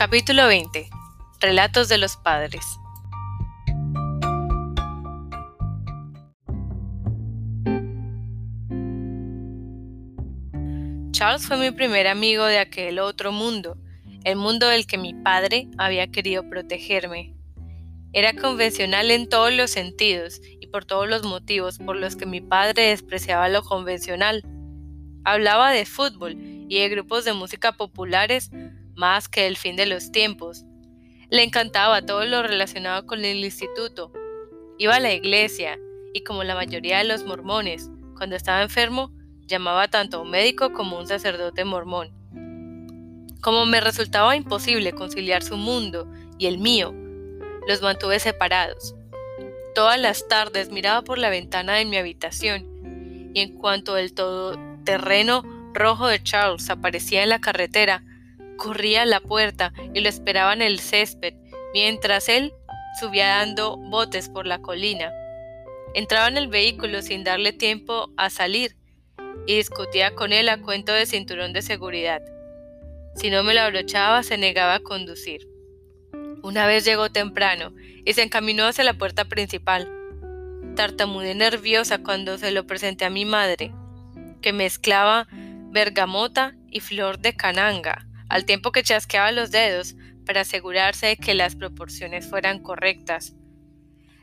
Capítulo 20. Relatos de los padres. Charles fue mi primer amigo de aquel otro mundo, el mundo del que mi padre había querido protegerme. Era convencional en todos los sentidos y por todos los motivos por los que mi padre despreciaba lo convencional. Hablaba de fútbol y de grupos de música populares más que del fin de los tiempos. Le encantaba todo lo relacionado con el instituto. Iba a la iglesia y como la mayoría de los mormones, cuando estaba enfermo, llamaba tanto a un médico como a un sacerdote mormón. Como me resultaba imposible conciliar su mundo y el mío, los mantuve separados. Todas las tardes miraba por la ventana de mi habitación y en cuanto el todoterreno rojo de Charles aparecía en la carretera, corría a la puerta y lo esperaba en el césped, mientras él subía dando botes por la colina. Entraba en el vehículo sin darle tiempo a salir y discutía con él a cuento de cinturón de seguridad. Si no me lo abrochaba, se negaba a conducir. Una vez llegó temprano y se encaminó hacia la puerta principal. Tartamudeé nerviosa cuando se lo presenté a mi madre, que mezclaba bergamota y flor de cananga, al tiempo que chasqueaba los dedos para asegurarse de que las proporciones fueran correctas.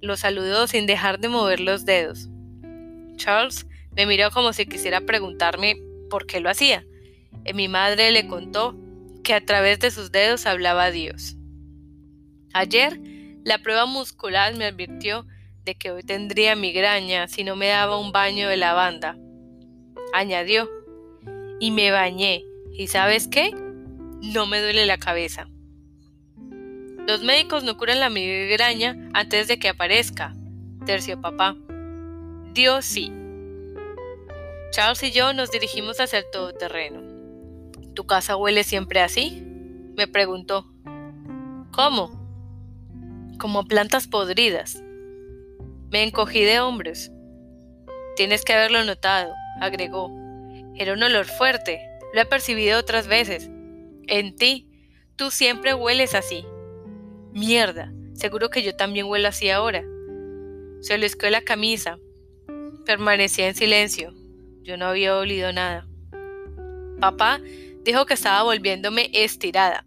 Lo saludó sin dejar de mover los dedos. Charles me miró como si quisiera preguntarme por qué lo hacía. Y mi madre le contó que a través de sus dedos hablaba Dios. Ayer, la prueba muscular me advirtió de que hoy tendría migraña si no me daba un baño de lavanda. Añadió, y me bañé. ¿Y sabes qué? No me duele la cabeza. Los médicos no curan la migraña antes de que aparezca, terció papá. Dios sí. Charles y yo nos dirigimos hacia el todoterreno. ¿Tu casa huele siempre así? me preguntó. ¿Cómo? Como plantas podridas. Me encogí de hombros. Tienes que haberlo notado, agregó. Era un olor fuerte. Lo he percibido otras veces. En ti. Tú siempre hueles así. Mierda. Seguro que yo también huelo así ahora. Se le escó la camisa. Permanecía en silencio. Yo no había olido nada. Papá dijo que estaba volviéndome estirada.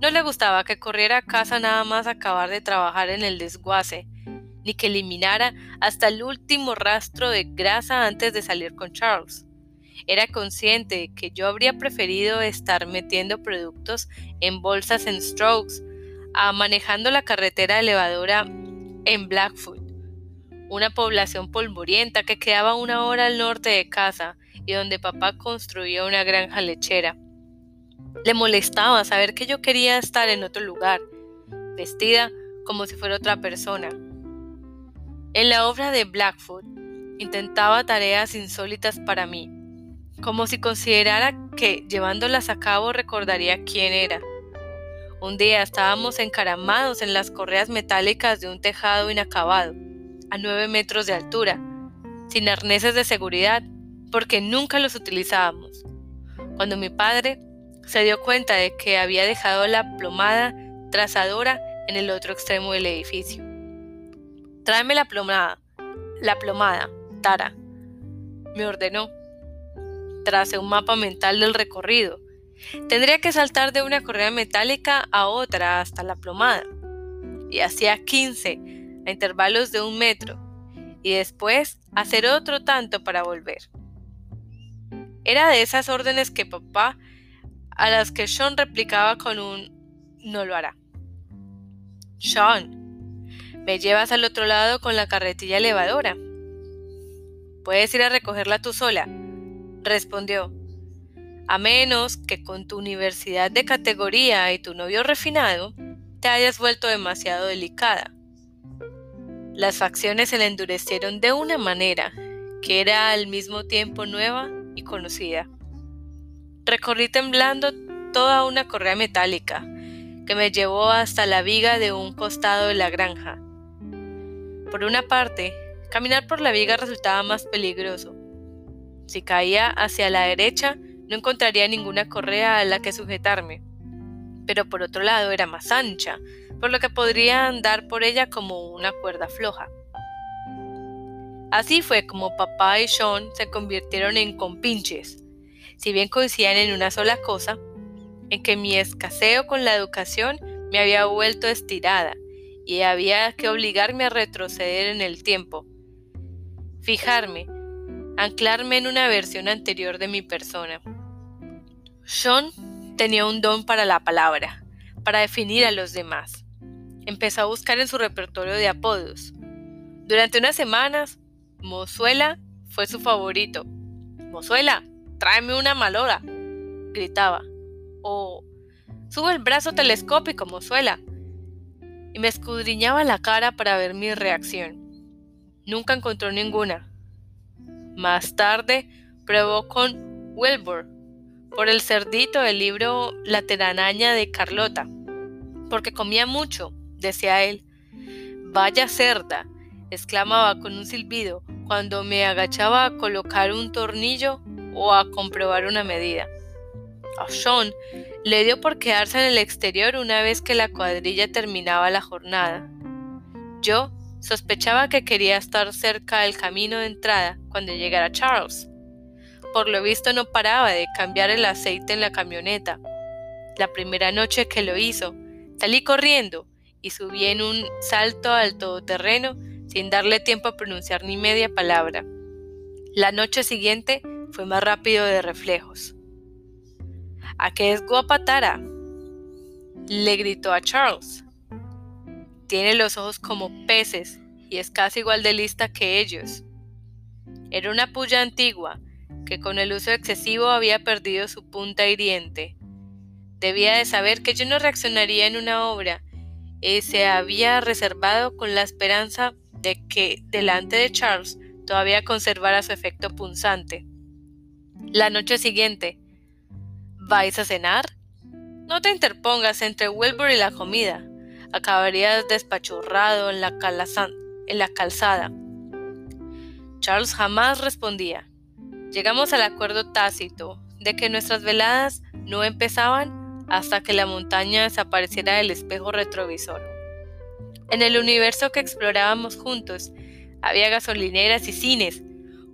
No le gustaba que corriera a casa nada más acabar de trabajar en el desguace, ni que eliminara hasta el último rastro de grasa antes de salir con Charles. Era consciente que yo habría preferido estar metiendo productos en bolsas en Strokes a manejando la carretera elevadora en Blackfoot, una población polvorienta que quedaba una hora al norte de casa y donde papá construyó una granja lechera. Le molestaba saber que yo quería estar en otro lugar, vestida como si fuera otra persona. En la obra de Blackfoot intentaba tareas insólitas para mí, como si considerara que llevándolas a cabo recordaría quién era. Un día estábamos encaramados en las correas metálicas de un tejado inacabado, a nueve metros de altura, sin arneses de seguridad, porque nunca los utilizábamos. Cuando mi padre se dio cuenta de que había dejado la plomada trazadora en el otro extremo del edificio. Tráeme la plomada, la plomada, Tara, me ordenó tracé un mapa mental del recorrido. Tendría que saltar de una correa metálica a otra hasta la plomada. Y hacía 15 a intervalos de un metro. Y después hacer otro tanto para volver. Era de esas órdenes que papá, a las que Sean replicaba con un no lo hará. Sean, me llevas al otro lado con la carretilla elevadora. Puedes ir a recogerla tú sola respondió, a menos que con tu universidad de categoría y tu novio refinado te hayas vuelto demasiado delicada. Las facciones se le endurecieron de una manera que era al mismo tiempo nueva y conocida. Recorrí temblando toda una correa metálica que me llevó hasta la viga de un costado de la granja. Por una parte, caminar por la viga resultaba más peligroso, si caía hacia la derecha, no encontraría ninguna correa a la que sujetarme. pero por otro lado era más ancha, por lo que podría andar por ella como una cuerda floja. Así fue como papá y Sean se convirtieron en compinches. Si bien coincidían en una sola cosa, en que mi escaseo con la educación me había vuelto estirada y había que obligarme a retroceder en el tiempo, fijarme, anclarme en una versión anterior de mi persona. Sean tenía un don para la palabra, para definir a los demás. Empezó a buscar en su repertorio de apodos. Durante unas semanas Mozuela fue su favorito. Mozuela, tráeme una malora, gritaba. O sube el brazo telescópico, Mozuela. Y me escudriñaba la cara para ver mi reacción. Nunca encontró ninguna. Más tarde probó con Wilbur por el cerdito del libro La teranaña de Carlota, porque comía mucho, decía él. Vaya cerda, exclamaba con un silbido cuando me agachaba a colocar un tornillo o a comprobar una medida. A Sean le dio por quedarse en el exterior una vez que la cuadrilla terminaba la jornada. Yo sospechaba que quería estar cerca del camino de entrada cuando llegara Charles. Por lo visto no paraba de cambiar el aceite en la camioneta. La primera noche que lo hizo, salí corriendo y subí en un salto al todoterreno sin darle tiempo a pronunciar ni media palabra. La noche siguiente fue más rápido de reflejos. ¿A qué es guapa Tara? le gritó a Charles. Tiene los ojos como peces y es casi igual de lista que ellos. Era una puya antigua que con el uso excesivo había perdido su punta hiriente. Debía de saber que yo no reaccionaría en una obra y se había reservado con la esperanza de que delante de Charles todavía conservara su efecto punzante. La noche siguiente, ¿vais a cenar? No te interpongas entre Wilbur y la comida. Acabarías despachurrado en la, en la calzada. Charles jamás respondía. Llegamos al acuerdo tácito de que nuestras veladas no empezaban hasta que la montaña desapareciera del espejo retrovisor. En el universo que explorábamos juntos, había gasolineras y cines,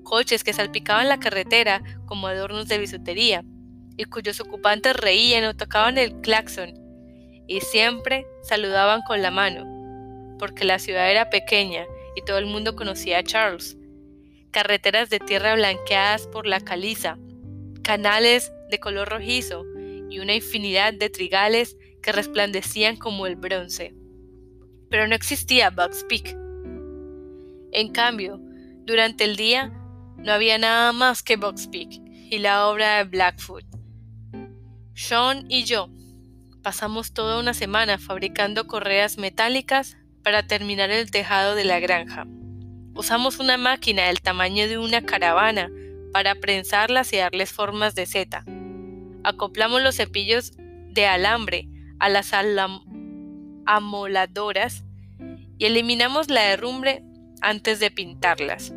coches que salpicaban la carretera como adornos de bisutería, y cuyos ocupantes reían o tocaban el claxon, y siempre saludaban con la mano, porque la ciudad era pequeña y todo el mundo conocía a Charles. Carreteras de tierra blanqueadas por la caliza, canales de color rojizo y una infinidad de trigales que resplandecían como el bronce pero no existía Bugs Peak. En cambio, durante el día no había nada más que Bugs Peak y la obra de Blackfoot. Sean y yo pasamos toda una semana fabricando correas metálicas para terminar el tejado de la granja. Usamos una máquina del tamaño de una caravana para prensarlas y darles formas de seta. Acoplamos los cepillos de alambre a las amoladoras y eliminamos la derrumbre antes de pintarlas.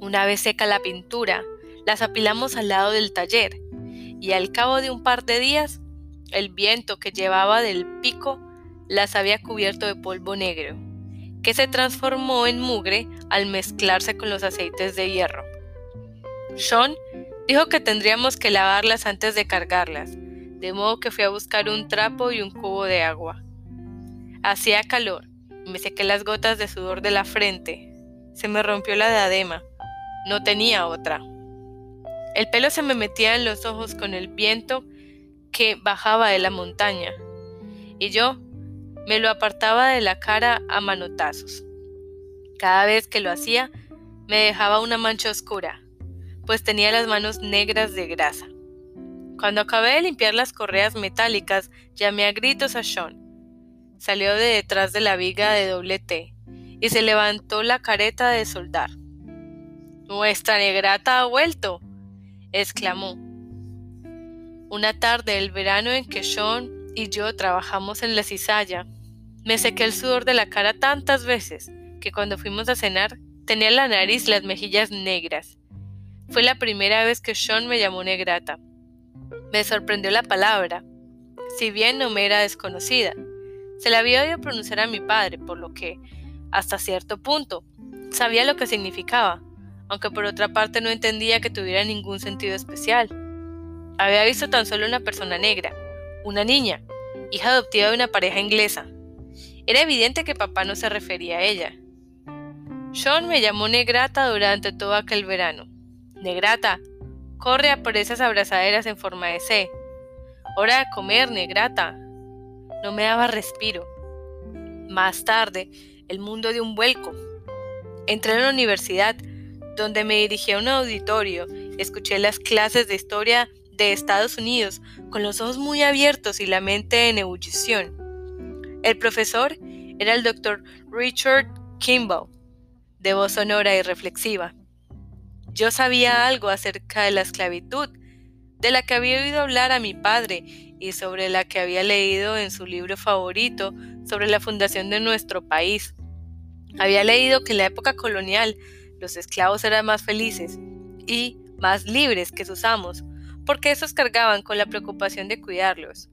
Una vez seca la pintura, las apilamos al lado del taller y al cabo de un par de días, el viento que llevaba del pico las había cubierto de polvo negro, que se transformó en mugre al mezclarse con los aceites de hierro. Sean dijo que tendríamos que lavarlas antes de cargarlas, de modo que fui a buscar un trapo y un cubo de agua. Hacía calor y me sequé las gotas de sudor de la frente. Se me rompió la diadema. No tenía otra. El pelo se me metía en los ojos con el viento que bajaba de la montaña, y yo me lo apartaba de la cara a manotazos. Cada vez que lo hacía, me dejaba una mancha oscura, pues tenía las manos negras de grasa. Cuando acabé de limpiar las correas metálicas, llamé a gritos a Sean salió de detrás de la viga de doble T y se levantó la careta de soldar. Nuestra negrata ha vuelto, exclamó. Una tarde del verano en que Sean y yo trabajamos en la cizalla, me sequé el sudor de la cara tantas veces que cuando fuimos a cenar tenía la nariz y las mejillas negras. Fue la primera vez que Sean me llamó negrata. Me sorprendió la palabra. si bien no me era desconocida. Se la había oído pronunciar a mi padre, por lo que, hasta cierto punto, sabía lo que significaba, aunque por otra parte no entendía que tuviera ningún sentido especial. Había visto tan solo una persona negra, una niña, hija adoptiva de una pareja inglesa. Era evidente que papá no se refería a ella. Sean me llamó Negrata durante todo aquel verano. Negrata, corre a por esas abrazaderas en forma de C. Hora de comer, Negrata. No me daba respiro. Más tarde, el mundo dio un vuelco. Entré a la universidad, donde me dirigí a un auditorio y escuché las clases de historia de Estados Unidos con los ojos muy abiertos y la mente en ebullición. El profesor era el doctor Richard Kimball, de voz sonora y reflexiva. Yo sabía algo acerca de la esclavitud, de la que había oído hablar a mi padre y sobre la que había leído en su libro favorito sobre la fundación de nuestro país. Había leído que en la época colonial los esclavos eran más felices y más libres que sus amos, porque esos cargaban con la preocupación de cuidarlos.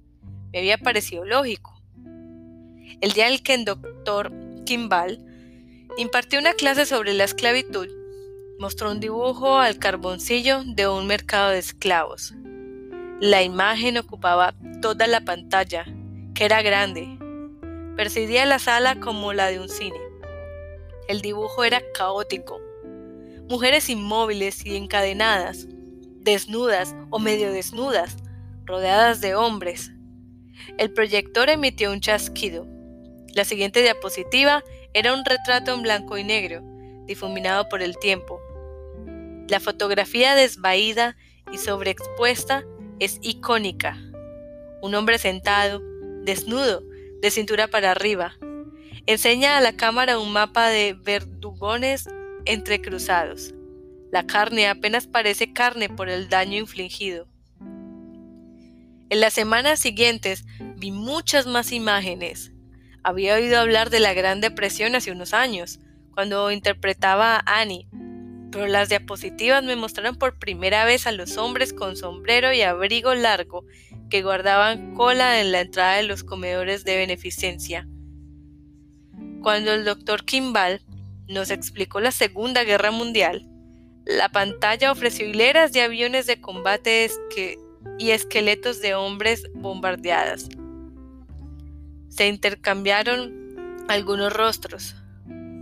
Me había parecido lógico. El día en que el doctor Kimball impartió una clase sobre la esclavitud, mostró un dibujo al carboncillo de un mercado de esclavos. La imagen ocupaba toda la pantalla, que era grande. Percibía la sala como la de un cine. El dibujo era caótico. Mujeres inmóviles y encadenadas, desnudas o medio desnudas, rodeadas de hombres. El proyector emitió un chasquido. La siguiente diapositiva era un retrato en blanco y negro, difuminado por el tiempo. La fotografía desvaída y sobreexpuesta es icónica. Un hombre sentado, desnudo, de cintura para arriba. Enseña a la cámara un mapa de verdugones entrecruzados. La carne apenas parece carne por el daño infligido. En las semanas siguientes vi muchas más imágenes. Había oído hablar de la Gran Depresión hace unos años, cuando interpretaba a Annie, pero las diapositivas me mostraron por primera vez a los hombres con sombrero y abrigo largo que guardaban cola en la entrada de los comedores de beneficencia. Cuando el doctor Kimball nos explicó la Segunda Guerra Mundial, la pantalla ofreció hileras de aviones de combate y esqueletos de hombres bombardeadas. Se intercambiaron algunos rostros.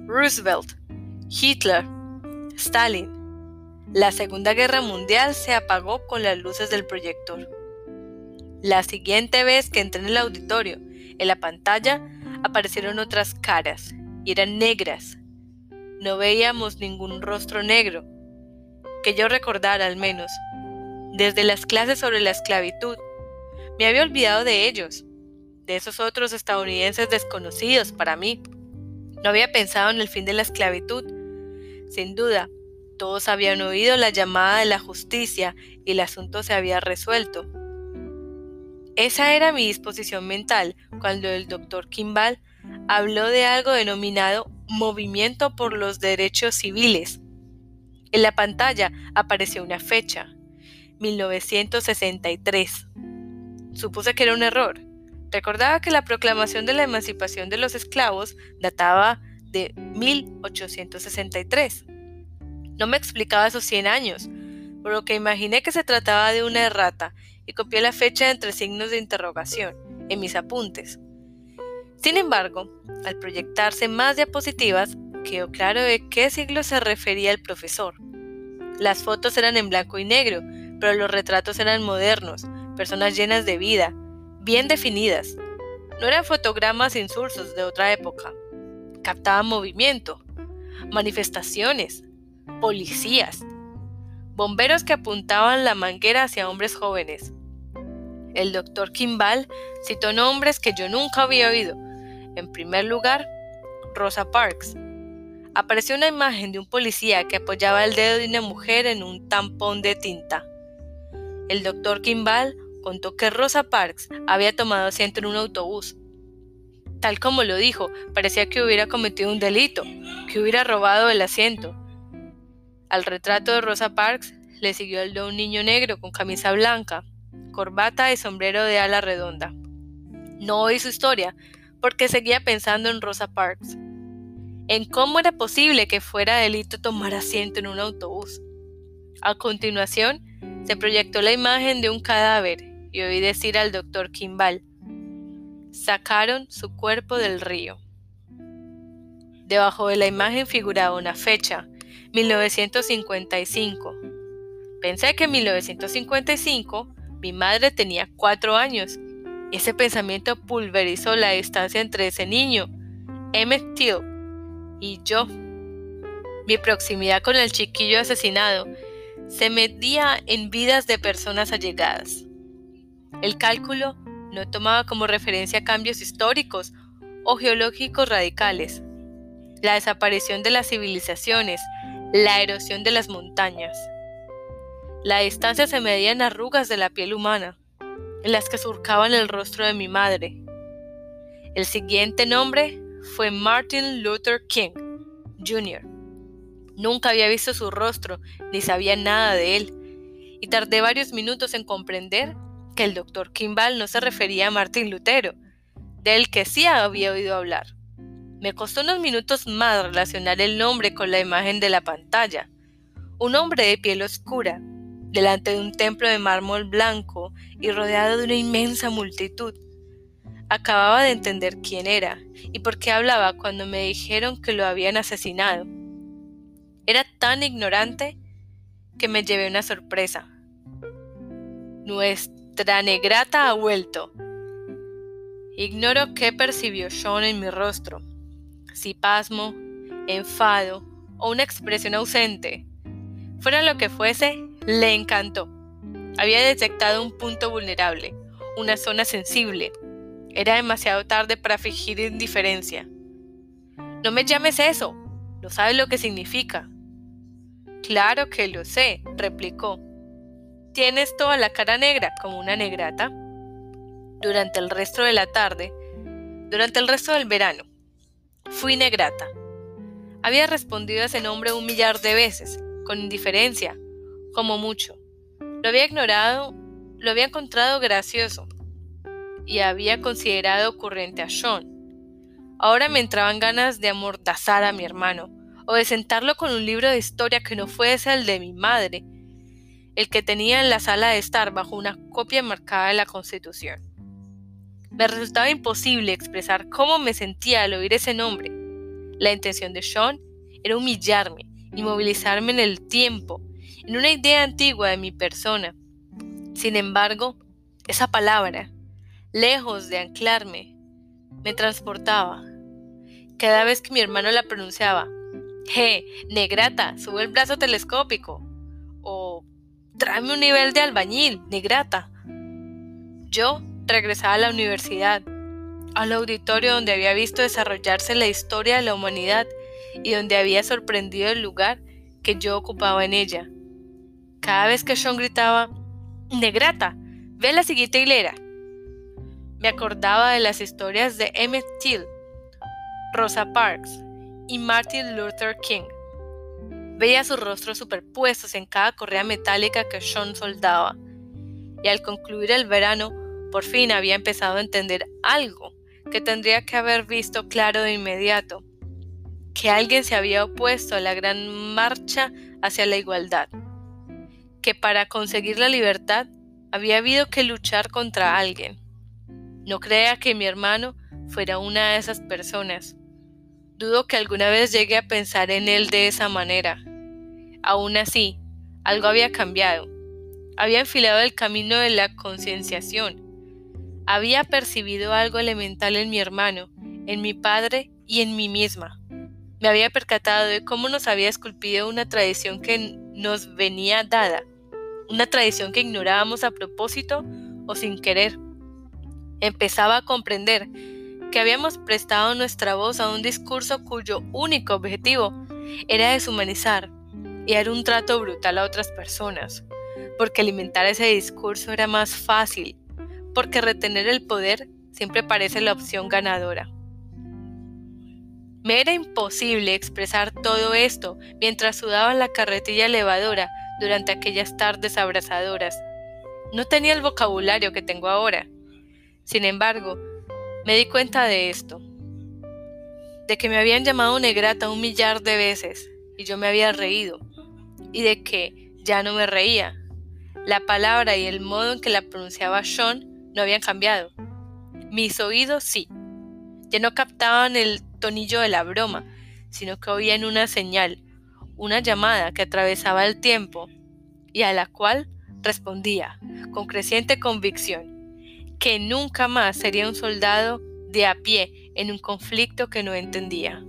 Roosevelt, Hitler, Stalin. La Segunda Guerra Mundial se apagó con las luces del proyector. La siguiente vez que entré en el auditorio, en la pantalla aparecieron otras caras, y eran negras. No veíamos ningún rostro negro, que yo recordara al menos. Desde las clases sobre la esclavitud, me había olvidado de ellos, de esos otros estadounidenses desconocidos para mí. No había pensado en el fin de la esclavitud, sin duda, todos habían oído la llamada de la justicia y el asunto se había resuelto. Esa era mi disposición mental cuando el doctor Kimball habló de algo denominado Movimiento por los Derechos Civiles. En la pantalla apareció una fecha, 1963. Supuse que era un error. Recordaba que la proclamación de la emancipación de los esclavos databa de 1863. No me explicaba esos 100 años, por lo que imaginé que se trataba de una errata y copié la fecha entre signos de interrogación en mis apuntes. Sin embargo, al proyectarse más diapositivas, quedó claro de qué siglo se refería el profesor. Las fotos eran en blanco y negro, pero los retratos eran modernos, personas llenas de vida, bien definidas. No eran fotogramas insulsos de otra época captaban movimiento, manifestaciones, policías, bomberos que apuntaban la manguera hacia hombres jóvenes. El doctor Kimball citó nombres que yo nunca había oído. En primer lugar, Rosa Parks. Apareció una imagen de un policía que apoyaba el dedo de una mujer en un tampón de tinta. El doctor Kimball contó que Rosa Parks había tomado asiento en un autobús Tal como lo dijo, parecía que hubiera cometido un delito, que hubiera robado el asiento. Al retrato de Rosa Parks le siguió el de un niño negro con camisa blanca, corbata y sombrero de ala redonda. No oí su historia, porque seguía pensando en Rosa Parks, en cómo era posible que fuera delito tomar asiento en un autobús. A continuación, se proyectó la imagen de un cadáver y oí decir al doctor Kimball, sacaron su cuerpo del río. Debajo de la imagen figuraba una fecha, 1955. Pensé que en 1955 mi madre tenía cuatro años y ese pensamiento pulverizó la distancia entre ese niño, Emmett Till, y yo. Mi proximidad con el chiquillo asesinado se medía en vidas de personas allegadas. El cálculo no tomaba como referencia cambios históricos o geológicos radicales, la desaparición de las civilizaciones, la erosión de las montañas. La distancia se medía en arrugas de la piel humana, en las que surcaban el rostro de mi madre. El siguiente nombre fue Martin Luther King, Jr. Nunca había visto su rostro ni sabía nada de él, y tardé varios minutos en comprender que el doctor Kimball no se refería a Martin Lutero, del que sí había oído hablar. Me costó unos minutos más relacionar el nombre con la imagen de la pantalla. Un hombre de piel oscura, delante de un templo de mármol blanco y rodeado de una inmensa multitud. Acababa de entender quién era y por qué hablaba cuando me dijeron que lo habían asesinado. Era tan ignorante que me llevé una sorpresa. Nuestra negrata ha vuelto. Ignoro qué percibió Sean en mi rostro si pasmo, enfado o una expresión ausente. Fuera lo que fuese, le encantó. Había detectado un punto vulnerable, una zona sensible. Era demasiado tarde para fingir indiferencia. No me llames eso. No sabes lo que significa. Claro que lo sé, replicó. Tienes toda la cara negra como una negrata. Durante el resto de la tarde, durante el resto del verano, Fui negrata. Había respondido a ese nombre un millar de veces, con indiferencia, como mucho. Lo había ignorado, lo había encontrado gracioso y había considerado ocurrente a Sean. Ahora me entraban ganas de amordazar a mi hermano o de sentarlo con un libro de historia que no fuese el de mi madre, el que tenía en la sala de estar bajo una copia marcada de la Constitución. Me resultaba imposible expresar cómo me sentía al oír ese nombre. La intención de Sean era humillarme, inmovilizarme en el tiempo, en una idea antigua de mi persona. Sin embargo, esa palabra, lejos de anclarme, me transportaba. Cada vez que mi hermano la pronunciaba, ¡Je! Negrata, sube el brazo telescópico. O tráeme un nivel de albañil, negrata. Yo regresaba a la universidad, al auditorio donde había visto desarrollarse la historia de la humanidad y donde había sorprendido el lugar que yo ocupaba en ella. Cada vez que Sean gritaba, Negrata, ve a la siguiente hilera. Me acordaba de las historias de Emmett Till, Rosa Parks y Martin Luther King. Veía sus rostros superpuestos en cada correa metálica que Sean soldaba. Y al concluir el verano, por fin había empezado a entender algo que tendría que haber visto claro de inmediato, que alguien se había opuesto a la gran marcha hacia la igualdad, que para conseguir la libertad había habido que luchar contra alguien. No crea que mi hermano fuera una de esas personas. Dudo que alguna vez llegue a pensar en él de esa manera. Aún así, algo había cambiado. Había enfilado el camino de la concienciación había percibido algo elemental en mi hermano, en mi padre y en mí misma. Me había percatado de cómo nos había esculpido una tradición que nos venía dada, una tradición que ignorábamos a propósito o sin querer. Empezaba a comprender que habíamos prestado nuestra voz a un discurso cuyo único objetivo era deshumanizar y dar un trato brutal a otras personas, porque alimentar ese discurso era más fácil porque retener el poder siempre parece la opción ganadora. Me era imposible expresar todo esto mientras sudaba en la carretilla elevadora durante aquellas tardes abrasadoras. No tenía el vocabulario que tengo ahora. Sin embargo, Me di cuenta de esto, de que me habían llamado negrata un millar de veces y yo me había reído, y de que ya no me reía. La palabra y el modo en que la pronunciaba Sean no habían cambiado. Mis oídos sí. Ya no captaban el tonillo de la broma, sino que oían una señal, una llamada que atravesaba el tiempo y a la cual respondía con creciente convicción que nunca más sería un soldado de a pie en un conflicto que no entendía.